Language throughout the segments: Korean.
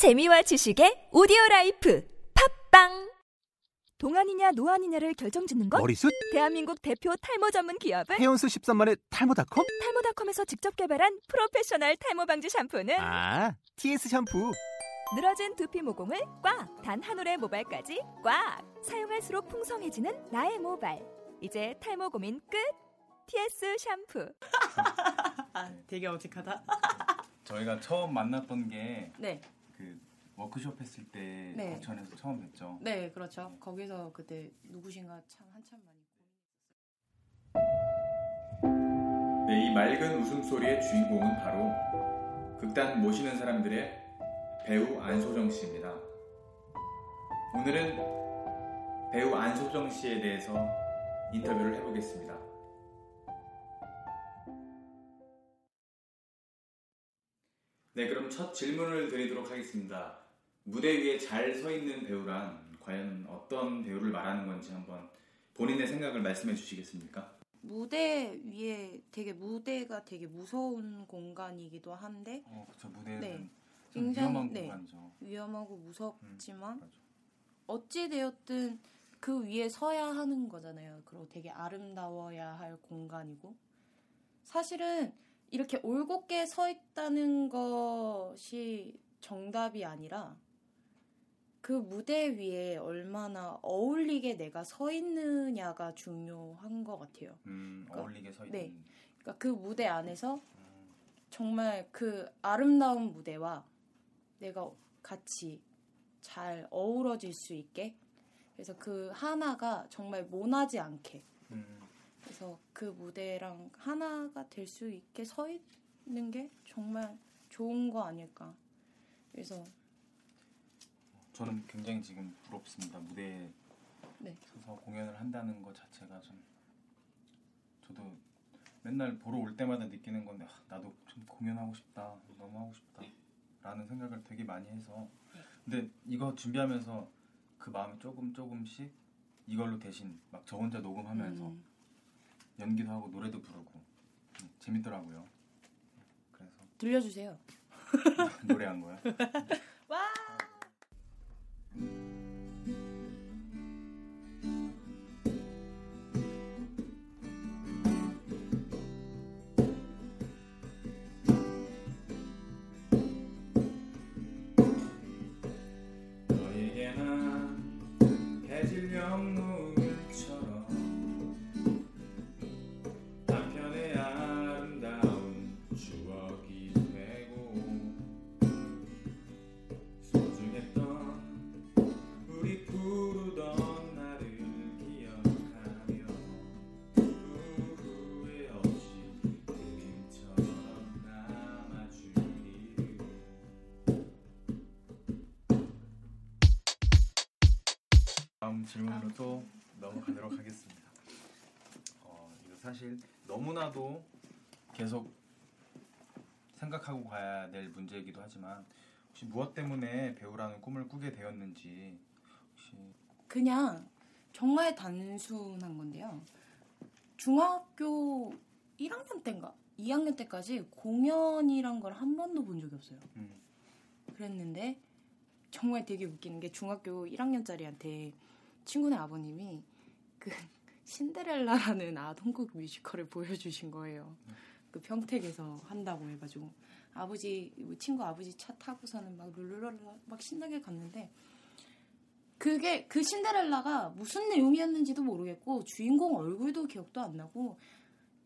재미와 지식의 오디오 라이프 팟빵 동안이냐 노안이냐를 결정짓는 것? 머리숱? 대한민국 대표 탈모 전문 기업은 헤어스 13만의 탈모닷컴? 탈모닷컴에서 직접 개발한 프로페셔널 탈모 방지 샴푸는 아, TS 샴푸. 늘어진 두피 모공을 꽉! 단 한 올의 모발까지 꽉! 사용할수록 풍성해지는 나의 모발. 이제 탈모 고민 끝! TS 샴푸. 아, 되게 어색하다. 저희가 처음 만났던 게 그 네, 워크숍 했을 때 네. 과천에서 처음 뵀죠. 네, 그렇죠. 거기서 그때 누구신가 참 한참 많이. 네, 이 맑은 웃음소리의 주인공은 바로 극단 모시는 사람들의 배우 안소정 씨입니다. 오늘은 배우 안소정 씨에 대해서 인터뷰를 해보겠습니다. 네, 그럼 첫 질문을 드리도록 하겠습니다. 무대 위에 잘 서 있는 배우란 과연 어떤 배우를 말하는 건지 한번 본인의 생각을 말씀해 주시겠습니까? 무대 위에 되게 무대가 되게 무서운 공간이기도 한데 어, 그쵸 무대는 네. 좀 굉장히- 위험한 네. 공간이죠. 위험하고 무섭지만 맞아. 어찌 되었든 그 위에 서야 하는 거잖아요. 그리고 되게 아름다워야 할 공간이고 사실은 이렇게 올곧게 서 있다는 것이 정답이 아니라 그 무대 위에 얼마나 어울리게 내가 서 있느냐가 중요한 것 같아요. 음, 그러니까- 어울리게 서 있는. 네. 그러니까 그 무대 안에서 음, 정말 그 아름다운 무대와 내가 같이 잘 어우러질 수 있게 그래서 그 하나가 정말 모나지 않게 음, 그래서 그 무대랑 하나가 될 수 있게 서 있는 게 정말 좋은 거 아닐까 그래서 저는 굉장히 지금 부럽습니다. 무대에 네. 서서 공연을 한다는 것 자체가 좀 저도 맨날 보러 올 때마다 느끼는 건데 아, 나도 좀 공연하고 싶다, 너무 하고 싶다라는 생각을 되게 많이 해서 근데 이거 준비하면서 그 마음이 조금 조금씩 이걸로 대신 막 저 혼자 녹음하면서 음, 연기도 하고 노래도 부르고 음, 재밌더라고요. 그래서 들려주세요. 노래한 거야. 질문으로 또 넘어가도록 하겠습니다. 어, 이거 사실 너무나도 계속 생각하고 가야 될 문제이기도 하지만 혹시 무엇 때문에 배우라는 꿈을 꾸게 되었는지 혹시 그냥 정말 단순한 건데요. 중학교 1학년 때인가 2학년 때까지 공연이란 걸 한 번도 본 적이 없어요. 음, 그랬는데 정말 되게 웃기는 게 중학교 1학년짜리한테 친구네 아버님이 그 신데렐라라는 아동극 뮤지컬을 보여주신 거예요. 그 평택에서 한다고 해가지고 아버지 뭐 친구 아버지 차 타고서는 막 룰루랄라 막 신나게 갔는데 그게 그 신데렐라가 무슨 내용이었는지도 모르겠고 주인공 얼굴도 기억도 안 나고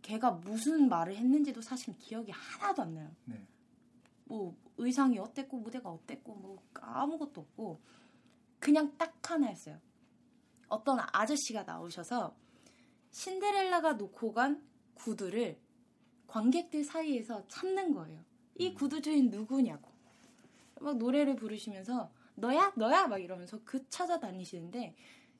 걔가 무슨 말을 했는지도 사실 기억이 하나도 안 나요. 네. 뭐 의상이 어땠고 무대가 어땠고 뭐 아무것도 없고 그냥 딱 하나였어요. 어떤 아저씨가 나오셔서 신데렐라가 놓고 간 구두를 관객들 사이에서 찾는 거예요. 이 음. 구두 주인 누구냐고. 막 노래를 부르시면서 너야 너야 막 이러면서 그 찾아다니시는데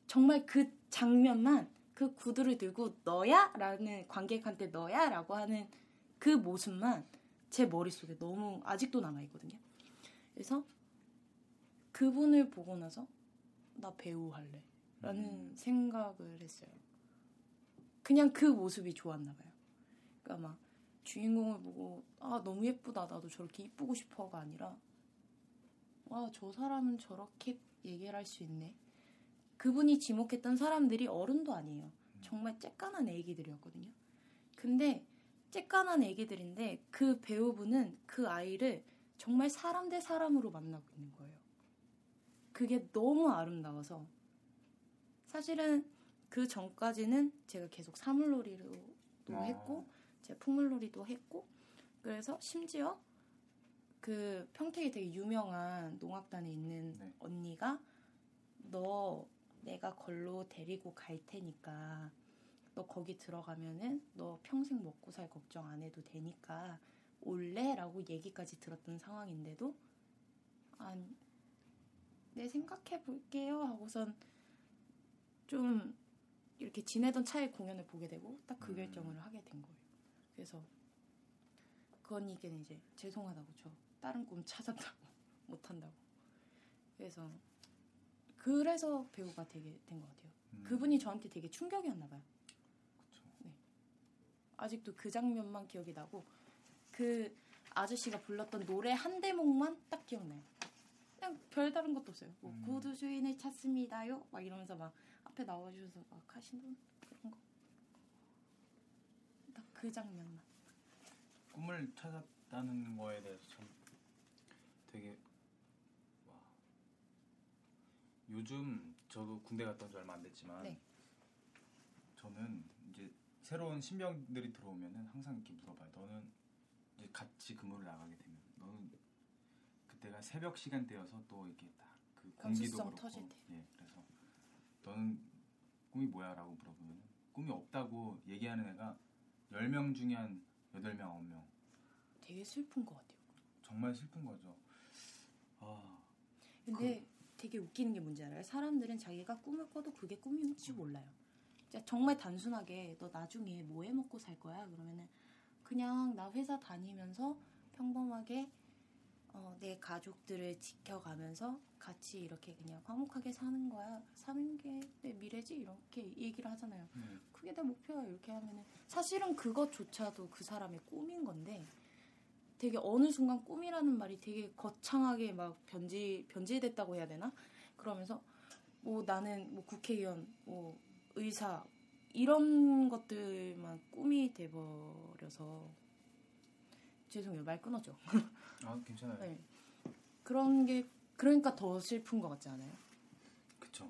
정말 그 장면만 그 구두를 들고 너야 라는 관객한테 너야 라고 하는 그 모습만 제 머릿속에 너무 아직도 남아있거든요. 그래서 그분을 보고 나서 나 배우 할래 라는 음. 생각을 했어요. 그냥 그 모습이 좋았나 봐요. 그러니까 막 주인공을 보고 아 너무 예쁘다 나도 저렇게 이쁘고 싶어가 아니라 와, 저 사람은 저렇게 얘기를 할 수 있네. 그분이 지목했던 사람들이 어른도 아니에요. 정말 쬐깐한 애기들이었거든요. 근데 쬐깐한 애기들인데 그 배우분은 그 아이를 정말 사람 대 사람으로 만나고 있는 거예요. 그게 너무 아름다워서 사실은 그 전까지는 제가 계속 사물놀이로 도 아. 했고 제가 풍물놀이도 했고 그래서 심지어 그 평택에 되게 유명한 농악단에 있는 네. 언니가 너 내가 걸로 데리고 갈 테니까 너 거기 들어가면은 너 평생 먹고 살 걱정 안 해도 되니까 올래라고 얘기까지 들었던 상황인데도 안, 네 생각해 볼게요 하고선 좀 이렇게 지내던 차에 공연을 보게 되고 딱그 음. 결정을 하게 된 거예요. 그래서 그 언니께는 이제 죄송하다고 저 다른 꿈 찾았다고 못한다고. 그래서 그래서 배우가 되게 된 것 같아요. 음, 그분이 저한테 되게 충격이었나 봐요. 그쵸. 아직도 그 장면만 기억이 나고 그 아저씨가 불렀던 노래 한 대목만 딱 기억나요. 그냥 별다른 것도 없어요. 뭐 음. 구두 주인을 찾습니다요. 막 이러면서 막 앞에 나와주셔서 막 하시는 그런 거. 딱 그 장면만. 꿈을 찾았다는 거에 대해서 참 되게 와. 요즘 저도 군대 갔다 온 지 얼마 안 됐지만 네. 저는 이제 새로운 신병들이 들어오면은 항상 이렇게 물어봐요. 너는 이제 같이 근무를 나가게 되면 너는 그때가 새벽 시간대여서 또 이렇게 딱 그 공기도 감수성 그렇고 터질 때. 예 그래서 너는 꿈이 뭐야 라고 물어보면 꿈이 없다고 얘기하는 애가 10명 중에 한 8명 9명 되게 슬픈 것 같아요. 정말 슬픈 거죠. 아 근데 되게 웃기는 게 뭔지 알아요? 사람들은 자기가 꿈을 꿔도 그게 꿈인지 몰라요. 진짜 정말 단순하게 너 나중에 뭐 해 먹고 살 거야? 그러면은 그냥 나 회사 다니면서 평범하게 어, 내 가족들을 지켜가면서 같이 이렇게 그냥 화목하게 사는 거야. 사는 게 내 미래지 이렇게 얘기를 하잖아요. 음, 그게 내 목표야 이렇게 하면은 사실은 그것조차도 그 사람의 꿈인 건데 되게 어느 순간 꿈이라는 말이 되게 거창하게 막 변질 변질됐다고 해야 되나 그러면서 뭐 나는 뭐 국회의원 뭐 의사 이런 것들만 꿈이 돼버려서 죄송해요 말 끊어져 아 괜찮아요. 네. 그런 게 그러니까 더 슬픈 것 같지 않아요? 그쵸.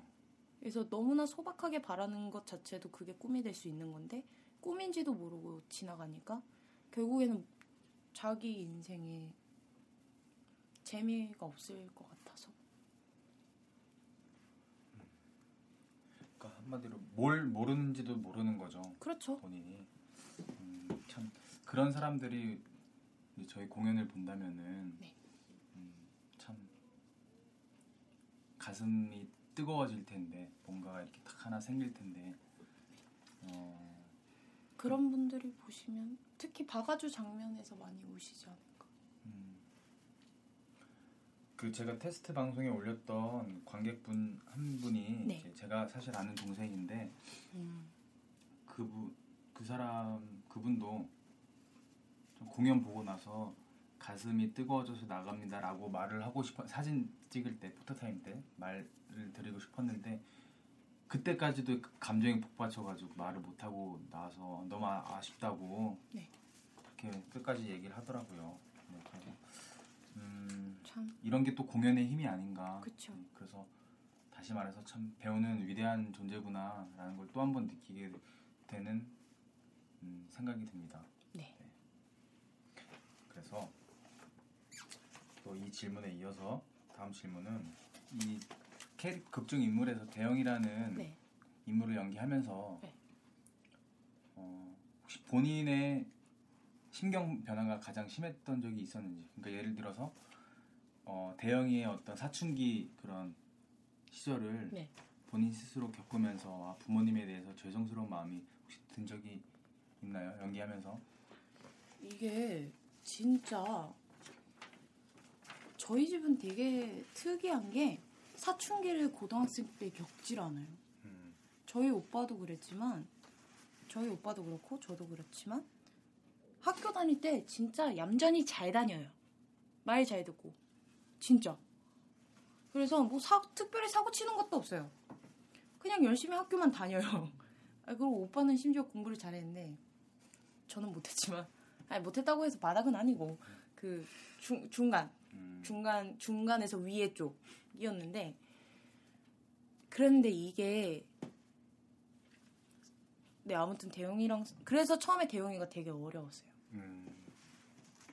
그래서 너무나 소박하게 바라는 것 자체도 그게 꿈이 될 수 있는 건데 꿈인지도 모르고 지나가니까 결국에는 자기 인생에 재미가 없을 것 같아서 그러니까 한마디로 뭘 모르는지도 모르는 거죠. 그렇죠. 본인이 음, 참 그런 사람들이 저희 공연을 본다면은 네. 음, 참 가슴이 뜨거워질 텐데 뭔가가 이렇게 딱 하나 생길 텐데 어, 그런 분들이 보시면 특히 바가주 장면에서 많이 우시지 않을까. 음, 그 제가 테스트 방송에 올렸던 관객분 한 분이 네. 제가 사실 아는 동생인데 음. 그분 그 사람 그분도 좀 공연 보고 나서 가슴이 뜨거워져서 나갑니다라고 말을 하고 싶어 사진 찍을 때 포토타임 때 말을 드리고 싶었는데 그때까지도 그 감정이 복받쳐가지고 말을 못 하고 나와서 너무 아- 아쉽다고 네. 그렇게 끝까지 얘기를 하더라고요. 네, 그래서 음, 참 이런 게 또 공연의 힘이 아닌가. 그쵸. 네, 그래서 다시 말해서 참 배우는 위대한 존재구나라는 걸 또 한 번 느끼게 되는 음, 생각이 듭니다. 네. 그래서 또 이 질문에 이어서 다음 질문은 이캐 극중 인물에서 대영이라는 네. 인물을 연기하면서 네. 어, 혹시 본인의 심경 변화가 가장 심했던 적이 있었는지 그러니까 예를 들어서 어, 대영이의 어떤 사춘기 그런 시절을 네. 본인 스스로 겪으면서 아, 부모님에 대해서 죄송스러운 마음이 혹시 든 적이 있나요 연기하면서 이게 진짜 저희 집은 되게 특이한 게 사춘기를 고등학생 때 겪질 않아요. 음, 저희 오빠도 그랬지만 저희 오빠도 그렇고 저도 그렇지만 학교 다닐 때 진짜 얌전히 잘 다녀요. 말 잘 듣고 진짜 그래서 뭐 사, 특별히 사고 치는 것도 없어요. 그냥 열심히 학교만 다녀요. 아, 그리고 오빠는 심지어 공부를 잘했는데 저는 못했지만 아니 못했다고 해서 바닥은 아니고 그 중, 중간 음. 중간 중간에서 위에 쪽이었는데 그런데 이게 네 아무튼 대용이랑 그래서 처음에 대용이가 되게 어려웠어요. 음.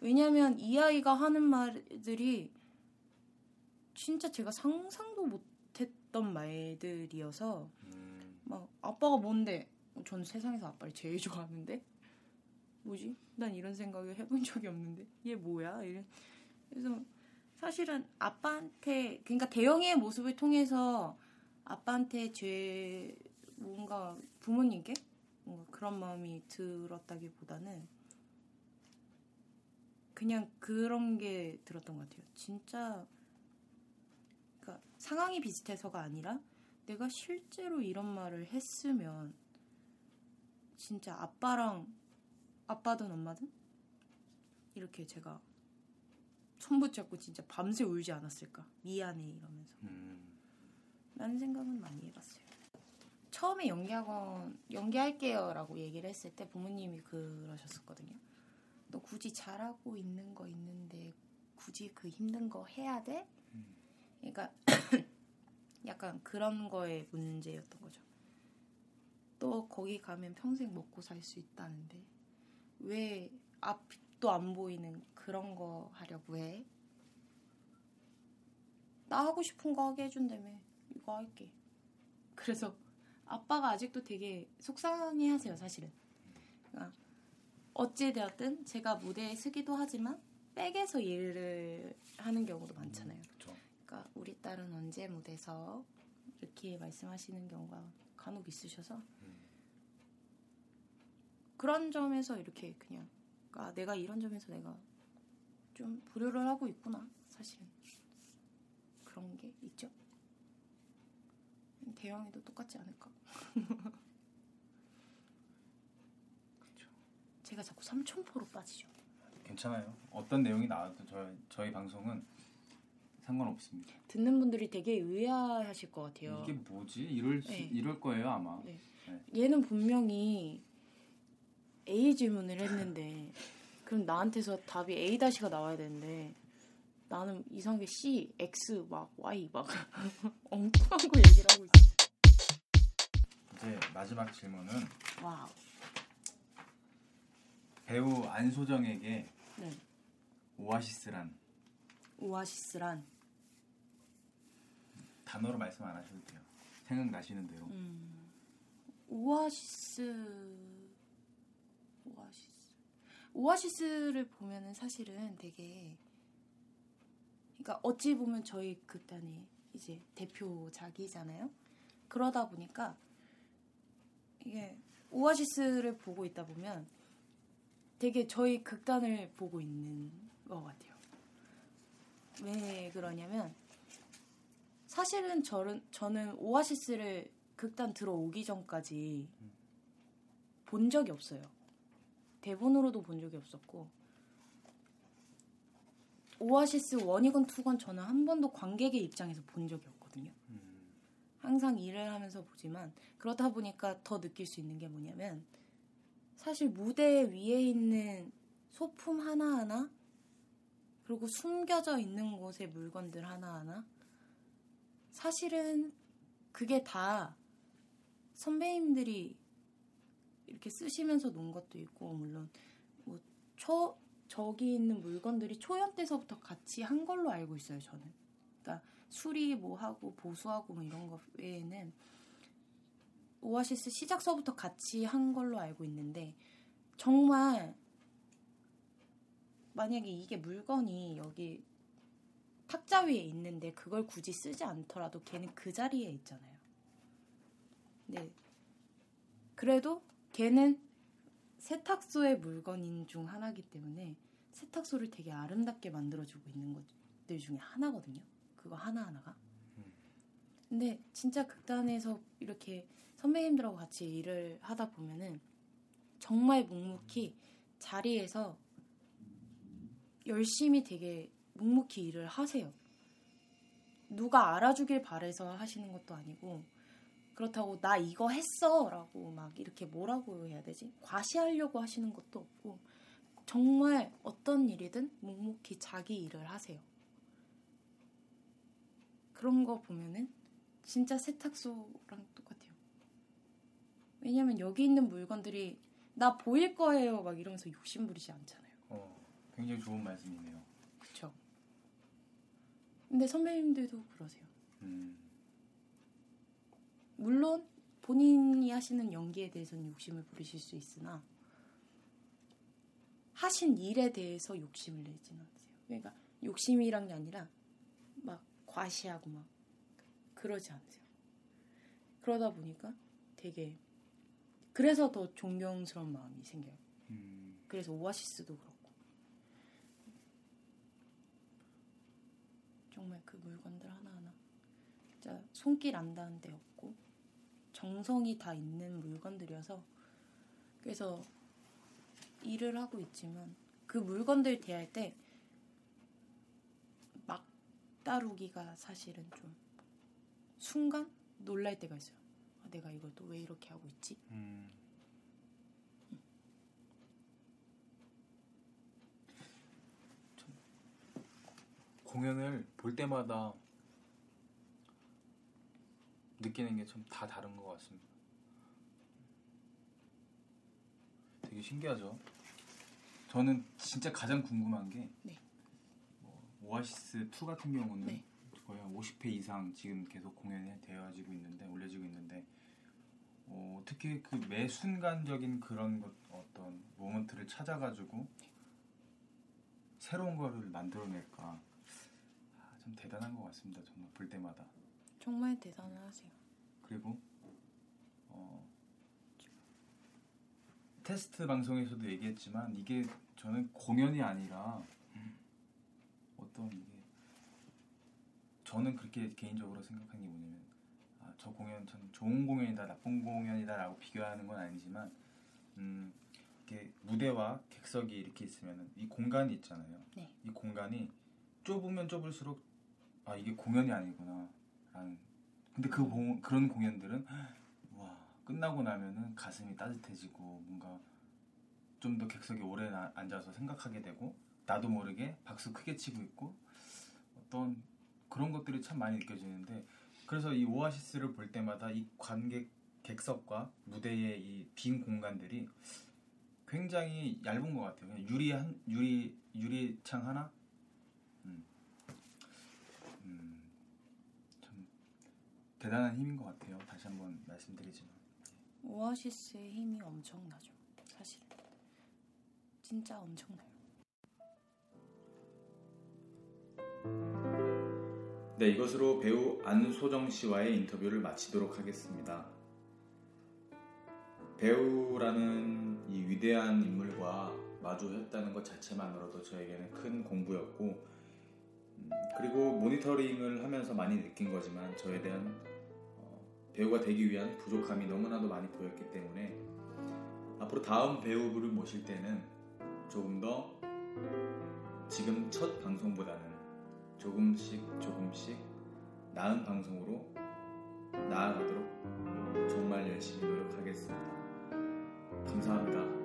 왜냐면 이 아이가 하는 말들이 진짜 제가 상상도 못했던 말들이어서 음. 막 아빠가 뭔데? 전 세상에서 아빠를 제일 좋아하는데 뭐지? 난 이런 생각을 해본 적이 없는데 얘 뭐야? 이래. 그래서 사실은 아빠한테 그러니까 대영이의 모습을 통해서 아빠한테 제 뭔가 부모님께 뭔가 그런 마음이 들었다기보다는 그냥 그런 게 들었던 것 같아요. 진짜 그러니까 상황이 비슷해서가 아니라 내가 실제로 이런 말을 했으면 진짜 아빠랑 아빠든 엄마든 이렇게 제가 손 붙잡고 진짜 밤새 울지 않았을까 미안해 이러면서 음. 라는 생각은 많이 해봤어요. 처음에 연기학원 연기할게요라고 얘기를 했을 때 부모님이 그러셨었거든요. 너 굳이 잘하고 있는 거 있는데 굳이 그 힘든 거 해야 돼? 그러니까 약간 그런 거에 문제였던 거죠. 또 거기 가면 평생 먹고 살 수 있다는데 왜 앞도 안 보이는 그런 거 하려고 해? 나 하고 싶은 거 하게 해준다며 이거 할게. 그래서 아빠가 아직도 되게 속상해 하세요 사실은. 그러니까 어찌되었든 제가 무대에 서기도 하지만 백에서 일을 하는 경우도 많잖아요. 그렇죠. 그러니까 우리 딸은 언제 무대서 이렇게 말씀하시는 경우가 간혹 있으셔서 그런 점에서 이렇게 그냥 아, 내가 이런 점에서 내가 좀 불효를 하고 있구나 사실은 그런 게 있죠. 대형이도 똑같지 않을까? 제가 자꾸 삼촌포로 빠지죠. 괜찮아요. 어떤 내용이 나와도 저희 저희 방송은 상관없습니다. 듣는 분들이 되게 의아하실 것 같아요. 이게 뭐지? 이럴 수, 네. 이럴 거예요 아마. 네. 네. 얘는 분명히 A 질문을 했는데 그럼 나한테서 답이 A 다시가 나와야 되는데 나는 이상하게 C, X 막 Y 막 엉뚱한 거 얘기를 하고 있어. 이제 마지막 질문은 와우. 배우 안소정에게 네. 오아시스란 오아시스란 단어로 말씀 안 하셔도 돼요. 생각나시는 대로. 음, 오아시스 오아시스 오아시스를 보면은 사실은 되게 그러니까 어찌 보면 저희 극단의 이제 대표작이잖아요. 그러다 보니까 이게 오아시스를 보고 있다 보면 되게 저희 극단을 보고 있는 것 같아요. 왜 그러냐면 사실은 저는, 저는 오아시스를 극단 들어오기 전까지 본 적이 없어요. 대본으로도 본 적이 없었고 오아시스 원이건 투건 저는 한 번도 관객의 입장에서 본 적이 없거든요. 음, 항상 일을 하면서 보지만 그러다 보니까 더 느낄 수 있는 게 뭐냐면 사실 무대 위에 있는 소품 하나하나 그리고 숨겨져 있는 곳의 물건들 하나하나 사실은 그게 다 선배님들이 이렇게 쓰시면서 놓은 것도 있고 물론 뭐 초, 저기 있는 물건들이 초연 때서부터 같이 한 걸로 알고 있어요 저는 그러니까 수리 뭐 하고 보수하고 뭐 이런 거 외에는 오아시스 시작서부터 같이 한 걸로 알고 있는데 정말 만약에 이게 물건이 여기 탁자 위에 있는데 그걸 굳이 쓰지 않더라도 걔는 그 자리에 있잖아요. 네. 그래도 걔는 세탁소의 물건인 중 하나이기 때문에 세탁소를 되게 아름답게 만들어주고 있는 것들 중에 하나거든요. 그거 하나하나가. 근데 진짜 극단에서 이렇게 선배님들하고 같이 일을 하다 보면은 정말 묵묵히 자리에서 열심히 되게 묵묵히 일을 하세요. 누가 알아주길 바래서 하시는 것도 아니고 그렇다고 나 이거 했어라고 막 이렇게 뭐라고 해야 되지 과시하려고 하시는 것도 없고 정말 어떤 일이든 묵묵히 자기 일을 하세요. 그런 거 보면은 진짜 세탁소랑 똑같아요. 왜냐면 여기 있는 물건들이 나 보일 거예요 막 이러면서 욕심 부리지 않잖아요. 어, 굉장히 좋은 말씀이네요. 그쵸? 근데 선배님들도 그러세요. 음, 물론 본인이 하시는 연기에 대해서는 욕심을 부리실 수 있으나 하신 일에 대해서 욕심을 내지는 않으세요. 그러니까 욕심이란 게 아니라 막 과시하고 막 그러지 않으세요. 그러다 보니까 되게 그래서 더 존경스러운 마음이 생겨요. 음, 그래서 오아시스도 그렇고 정말 그 물건들 하나하나 진짜 손길 안 닿은 데 없고 정성이 다 있는 물건들이어서 그래서 일을 하고 있지만 그 물건들 대할 때 막 다루기가 사실은 좀 순간 놀랄 때가 있어요. 아, 내가 이걸 또 왜 이렇게 하고 있지? 음. 참, 공연을 볼 때마다 느끼는 게참다 다른 것 같습니다. 되게 신기하죠? 저는 진짜 가장 궁금한 게 네. 뭐, 오아시스 2 같은 경우는 네. 거의 한 50회 이상 지금 계속 공연이 되어지고 있는데 올려지고 있는데 어, 어떻게 그 매 순간적인 그런 것 어떤 모먼트를 찾아가지고 새로운 거를 만들어낼까 아, 참 대단한 것 같습니다 정말 볼 때마다 정말 대단하세요. 그리고 어, 테스트 방송에서도 얘기했지만 이게 저는 공연이 아니라 어떤 이게 저는 그렇게 개인적으로 생각하는 게 뭐냐면 아, 저 공연 참 좋은 공연이다 나쁜 공연이다라고 비교하는 건 아니지만 음, 이렇게 무대와 객석이 이렇게 있으면 이 공간이 있잖아요. 네. 이 공간이 좁으면 좁을수록 아 이게 공연이 아니구나 라는 근데 그 공- 그런 공연들은 와 끝나고 나면은 가슴이 따뜻해지고 뭔가 좀 더 객석에 오래 나- 앉아서 생각하게 되고 나도 모르게 박수 크게 치고 있고 어떤 그런 것들이 참 많이 느껴지는데 그래서 이 오아시스를 볼 때마다 이 관객 객석과 무대의 이 빈 공간들이 굉장히 얇은 것 같아요. 유리 한 유리 유리창 하나, 음, 음, 참 대단한 힘인 것 같아요. 다시 한번 말씀드리지만. 오아시스의 힘이 엄청나죠. 사실 진짜 엄청나요. 네, 이것으로 배우 안소정 씨와의 인터뷰를 마치도록 하겠습니다. 배우라는 이 위대한 인물과 마주했다는 것 자체만으로도 저에게는 큰 공부였고, 음, 그리고 모니터링을 하면서 많이 느낀 거지만 저에 대한 어, 배우가 되기 위한 부족함이 너무나도 많이 보였기 때문에 앞으로 다음 배우를 모실 때는 조금 더 지금 첫 방송보다는 조금씩 조금씩 나은 방송으로 나아가도록 정말 열심히 노력하겠습니다. 감사합니다.